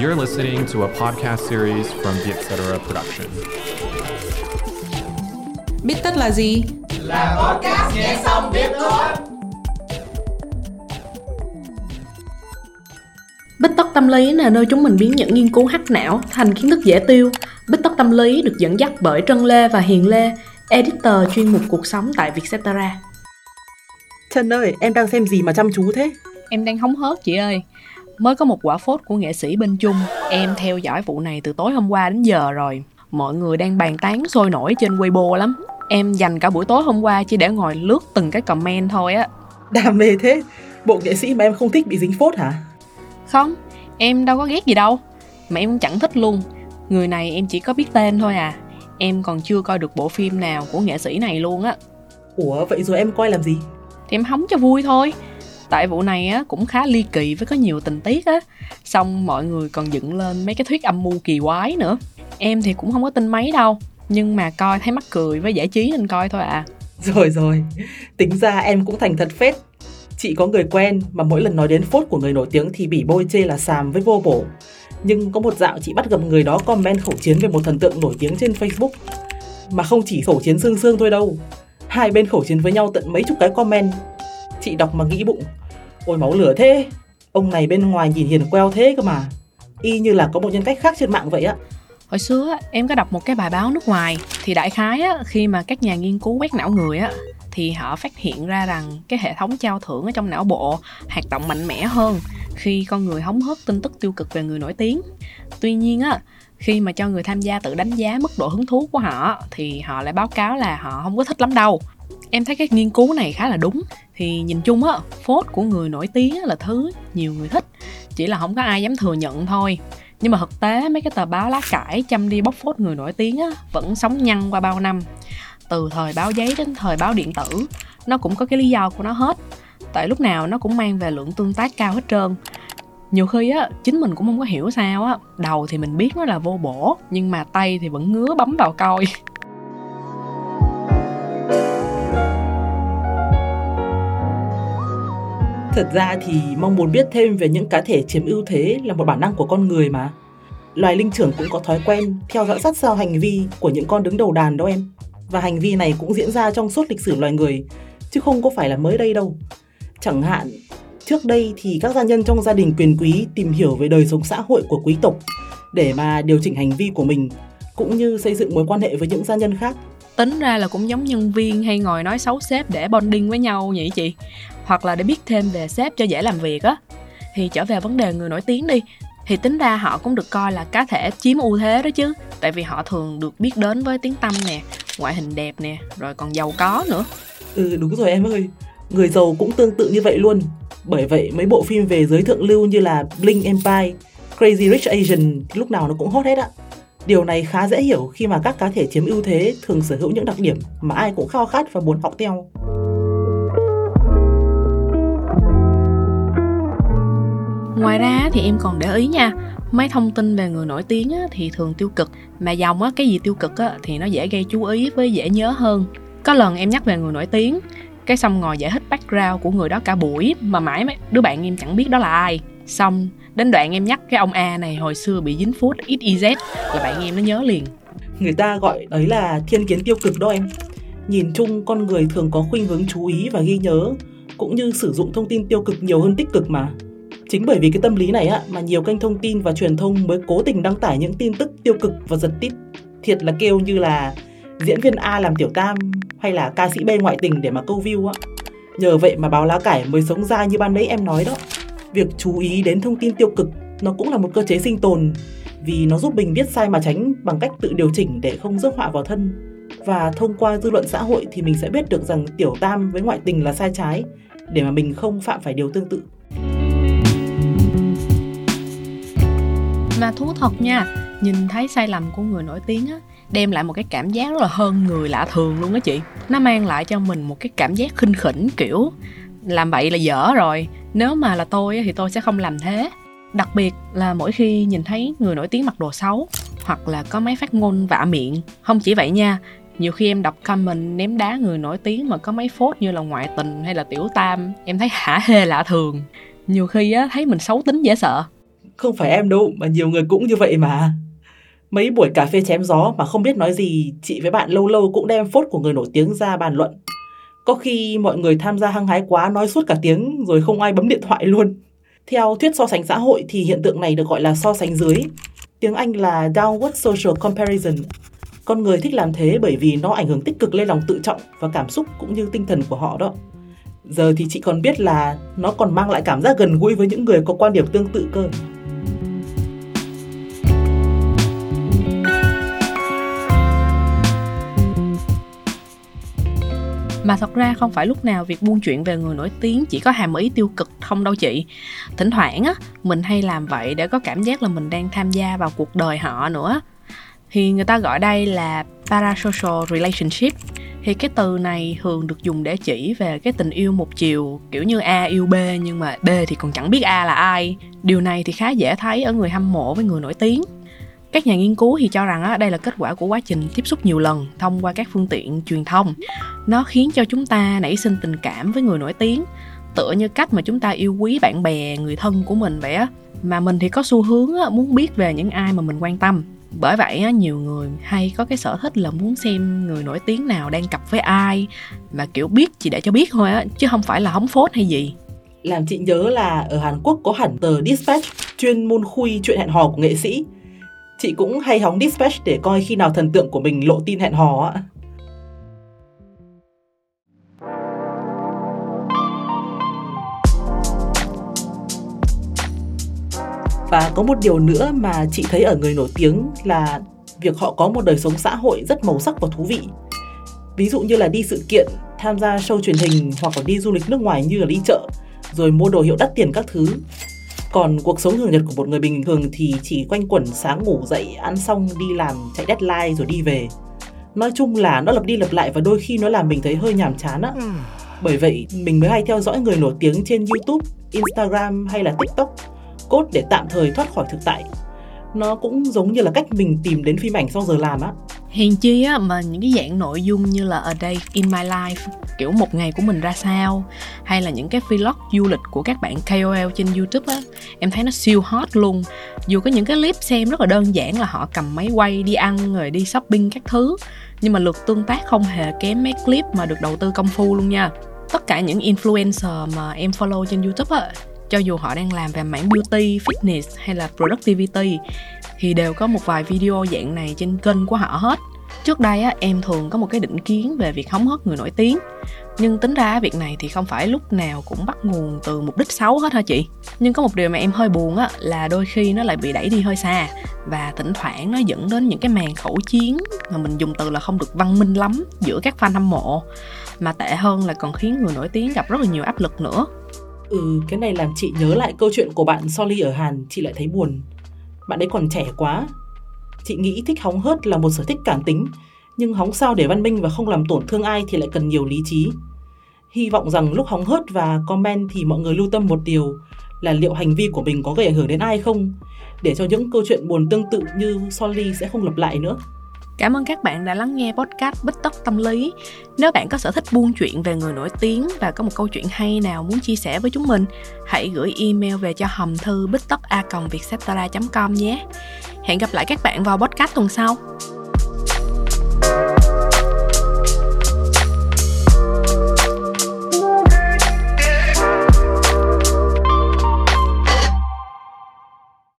You're listening to a podcast series from the Etc. Production. Biết tất là gì? Là podcast nghe xong biết thôi. Bích tất tâm lý là nơi chúng mình biến những nghiên cứu hắc não thành kiến thức dễ tiêu. Bích tất tâm lý được dẫn dắt bởi Trân Lê và Hiền Lê, editor chuyên mục cuộc sống tại Vietcetera. Trân ơi, em đang xem gì mà chăm chú thế? Em đang hóng hớt chị ơi. Mới có một quả phốt của nghệ sĩ bên Trung. Em theo dõi vụ này từ tối hôm qua đến giờ rồi. Mọi người đang bàn tán sôi nổi trên Weibo lắm. Em dành cả buổi tối hôm qua chỉ để ngồi lướt từng cái comment thôi á. Đam mê thế. Bộ nghệ sĩ mà em không thích bị dính phốt hả? Không, em đâu có ghét gì đâu. Mà em cũng chẳng thích luôn. Người này em chỉ có biết tên thôi à. Em còn chưa coi được bộ phim nào của nghệ sĩ này luôn á. Ủa, vậy rồi em coi làm gì? Thì em hóng cho vui thôi tại vụ này á, cũng khá ly kỳ với có nhiều tình tiết á. Xong mọi người còn dựng lên mấy cái thuyết âm mưu kỳ quái nữa. Em thì cũng không có tin mấy đâu, nhưng mà coi thấy mắc cười với giải trí nên coi thôi à. Rồi rồi. Tính ra em cũng thành thật phết. Chị có người quen mà mỗi lần nói đến phốt của người nổi tiếng thì bị bôi chê là xàm với vô bổ. Nhưng có một dạo chị bắt gặp người đó comment khẩu chiến về một thần tượng nổi tiếng trên facebook. Mà không chỉ khẩu chiến xương xương thôi đâu. Hai bên khẩu chiến với nhau tận mấy chục cái comment. Chị đọc mà nghĩ bụng. Ôi máu lửa thế. Ông này bên ngoài nhìn hiền queo thế cơ mà. Y như là có một nhân cách khác trên mạng vậy á. Hồi xưa em có đọc một cái bài báo nước ngoài Thì đại khái á, khi mà các nhà nghiên cứu quét não người á Thì họ phát hiện ra rằng cái hệ thống trao thưởng ở trong não bộ hoạt động mạnh mẽ hơn khi con người hóng hớt tin tức tiêu cực về người nổi tiếng. Tuy nhiên á, khi mà cho người tham gia tự đánh giá mức độ hứng thú của họ thì họ lại báo cáo là họ không có thích lắm đâu em thấy cái nghiên cứu này khá là đúng. Thì nhìn chung á, phốt của người nổi tiếng là thứ nhiều người thích. Chỉ là không có ai dám thừa nhận thôi. Nhưng mà thực tế, mấy cái tờ báo lá cải chăm đi bóc phốt người nổi tiếng á, vẫn sống nhăn qua bao năm. Từ thời báo giấy đến thời báo điện tử, nó cũng có cái lý do của nó hết. Tại lúc nào nó cũng mang về lượng tương tác cao hết trơn. Nhiều khi á, chính mình cũng không có hiểu sao á, đầu thì mình biết nó là vô bổ, nhưng mà tay thì vẫn ngứa bấm vào coi. Thật ra thì mong muốn biết thêm về những cá thể chiếm ưu thế là một bản năng của con người mà. Loài linh trưởng cũng có thói quen theo dõi sát sao hành vi của những con đứng đầu đàn đâu em. Và hành vi này cũng diễn ra trong suốt lịch sử loài người, chứ không có phải là mới đây đâu. Chẳng hạn, trước đây thì các gia nhân trong gia đình quyền quý tìm hiểu về đời sống xã hội của quý tộc để mà điều chỉnh hành vi của mình, cũng như xây dựng mối quan hệ với những gia nhân khác tính ra là cũng giống nhân viên hay ngồi nói xấu sếp để bonding với nhau nhỉ chị hoặc là để biết thêm về sếp cho dễ làm việc á. Thì trở về vấn đề người nổi tiếng đi. Thì tính ra họ cũng được coi là cá thể chiếm ưu thế đó chứ. Tại vì họ thường được biết đến với tiếng tâm nè, ngoại hình đẹp nè, rồi còn giàu có nữa. Ừ đúng rồi em ơi. Người giàu cũng tương tự như vậy luôn. Bởi vậy, mấy bộ phim về giới thượng lưu như là Bling Empire, Crazy Rich Asian, lúc nào nó cũng hot hết ạ Điều này khá dễ hiểu khi mà các cá thể chiếm ưu thế thường sở hữu những đặc điểm mà ai cũng khao khát và muốn học theo. Ngoài ra thì em còn để ý nha, mấy thông tin về người nổi tiếng thì thường tiêu cực, mà dòng á, cái gì tiêu cực á, thì nó dễ gây chú ý với dễ nhớ hơn. Có lần em nhắc về người nổi tiếng, cái xong ngồi giải thích background của người đó cả buổi mà mãi mấy đứa bạn em chẳng biết đó là ai. Xong đến đoạn em nhắc cái ông A này hồi xưa bị dính phút XYZ là bạn em nó nhớ liền. Người ta gọi đấy là thiên kiến tiêu cực đó em. Nhìn chung con người thường có khuynh hướng chú ý và ghi nhớ cũng như sử dụng thông tin tiêu cực nhiều hơn tích cực mà. Chính bởi vì cái tâm lý này á, mà nhiều kênh thông tin và truyền thông mới cố tình đăng tải những tin tức tiêu cực và giật tít. Thiệt là kêu như là diễn viên A làm tiểu tam hay là ca sĩ B ngoại tình để mà câu view á. Nhờ vậy mà báo lá cải mới sống ra như ban nãy em nói đó. Việc chú ý đến thông tin tiêu cực nó cũng là một cơ chế sinh tồn, vì nó giúp mình biết sai mà tránh bằng cách tự điều chỉnh để không rước họa vào thân. Và thông qua dư luận xã hội thì mình sẽ biết được rằng tiểu tam với ngoại tình là sai trái, để mà mình không phạm phải điều tương tự. Mà thú thật nha. Nhìn thấy sai lầm của người nổi tiếng á, đem lại một cái cảm giác rất là hơn người lạ thường luôn á chị. Nó mang lại cho mình một cái cảm giác khinh khỉnh, kiểu, làm vậy là dở rồi. Nếu mà là tôi thì tôi sẽ không làm thế. Đặc biệt là mỗi khi nhìn thấy người nổi tiếng mặc đồ xấu, hoặc là có mấy phát ngôn vạ miệng. Không chỉ vậy nha, nhiều khi em đọc comment ném đá người nổi tiếng mà có mấy phốt như là ngoại tình hay là tiểu tam, em thấy hả hê lạ thường. Nhiều khi á, thấy mình xấu tính dễ sợ. Không phải em đâu, mà nhiều người cũng như vậy mà. Mấy buổi cà phê chém gió mà không biết nói gì, chị với bạn lâu lâu cũng đem phốt của người nổi tiếng ra bàn luận. Có khi mọi người tham gia hăng hái quá nói suốt cả tiếng rồi không ai bấm điện thoại luôn. Theo thuyết so sánh xã hội thì hiện tượng này được gọi là so sánh dưới. Tiếng Anh là downward social comparison. Con người thích làm thế bởi vì nó ảnh hưởng tích cực lên lòng tự trọng và cảm xúc cũng như tinh thần của họ đó. Giờ thì chị còn biết là nó còn mang lại cảm giác gần gũi với những người có quan điểm tương tự cơ. Mà thật ra không phải lúc nào việc buôn chuyện về người nổi tiếng chỉ có hàm ý tiêu cực không đâu chị. Thỉnh thoảng á, mình hay làm vậy để có cảm giác là mình đang tham gia vào cuộc đời họ nữa. Thì người ta gọi đây là parasocial relationship. Thì cái từ này thường được dùng để chỉ về cái tình yêu một chiều kiểu như A yêu B nhưng mà B thì còn chẳng biết A là ai. Điều này thì khá dễ thấy ở người hâm mộ với người nổi tiếng các nhà nghiên cứu thì cho rằng đây là kết quả của quá trình tiếp xúc nhiều lần thông qua các phương tiện truyền thông. Nó khiến cho chúng ta nảy sinh tình cảm với người nổi tiếng, tựa như cách mà chúng ta yêu quý bạn bè, người thân của mình vậy á. Mà mình thì có xu hướng muốn biết về những ai mà mình quan tâm. Bởi vậy nhiều người hay có cái sở thích là muốn xem người nổi tiếng nào đang cặp với ai, mà kiểu biết chỉ để cho biết thôi á, chứ không phải là hóng phốt hay gì. Làm chị nhớ là ở Hàn Quốc có hẳn tờ Dispatch chuyên môn khui chuyện hẹn hò của nghệ sĩ. Chị cũng hay hóng dispatch để coi khi nào thần tượng của mình lộ tin hẹn hò ạ. Và có một điều nữa mà chị thấy ở người nổi tiếng là việc họ có một đời sống xã hội rất màu sắc và thú vị. Ví dụ như là đi sự kiện, tham gia show truyền hình hoặc là đi du lịch nước ngoài như là đi chợ, rồi mua đồ hiệu đắt tiền các thứ còn cuộc sống thường nhật của một người bình thường thì chỉ quanh quẩn sáng ngủ dậy ăn xong đi làm chạy deadline rồi đi về. Nói chung là nó lặp đi lặp lại và đôi khi nó làm mình thấy hơi nhàm chán á. Bởi vậy mình mới hay theo dõi người nổi tiếng trên youtube instagram hay là tiktok cốt để tạm thời thoát khỏi thực tại. Nó cũng giống như là cách mình tìm đến phim ảnh sau giờ làm á Hèn chi á, mà những cái dạng nội dung như là A Day in My Life, kiểu một ngày của mình ra sao, hay là những cái vlog du lịch của các bạn KOL trên YouTube á, em thấy nó siêu hot luôn. Dù có những cái clip xem rất là đơn giản là họ cầm máy quay đi ăn rồi đi shopping các thứ, nhưng mà lượt tương tác không hề kém mấy clip mà được đầu tư công phu luôn nha. Tất cả những influencer mà em follow trên YouTube á cho dù họ đang làm về mảng beauty, fitness hay là productivity thì đều có một vài video dạng này trên kênh của họ hết. Trước đây á em thường có một cái định kiến về việc hóng hớt người nổi tiếng. Nhưng tính ra việc này thì không phải lúc nào cũng bắt nguồn từ mục đích xấu hết hả chị? Nhưng có một điều mà em hơi buồn á là đôi khi nó lại bị đẩy đi hơi xa. Và thỉnh thoảng nó dẫn đến những cái màn khẩu chiến mà mình dùng từ là không được văn minh lắm giữa các fan hâm mộ. Mà tệ hơn là còn khiến người nổi tiếng gặp rất là nhiều áp lực nữa ừ cái này làm chị nhớ lại câu chuyện của bạn Soli ở Hàn, chị lại thấy buồn. Bạn ấy còn trẻ quá. Chị nghĩ thích hóng hớt là một sở thích cảm tính, Nhưng hóng sao để văn minh và không làm tổn thương ai thì lại cần nhiều lý trí. Hy vọng rằng lúc hóng hớt và comment thì mọi người lưu tâm một điều, là liệu hành vi của mình có gây ảnh hưởng đến ai không, để cho những câu chuyện buồn tương tự như Solly sẽ không lặp lại nữa. Cảm ơn các bạn đã lắng nghe podcast Bích tóc Tâm Lý. Nếu bạn có sở thích buôn chuyện về người nổi tiếng và có một câu chuyện hay nào muốn chia sẻ với chúng mình, hãy gửi email về cho hòm thư bích tóc a com nhé. Hẹn gặp lại các bạn vào podcast tuần sau.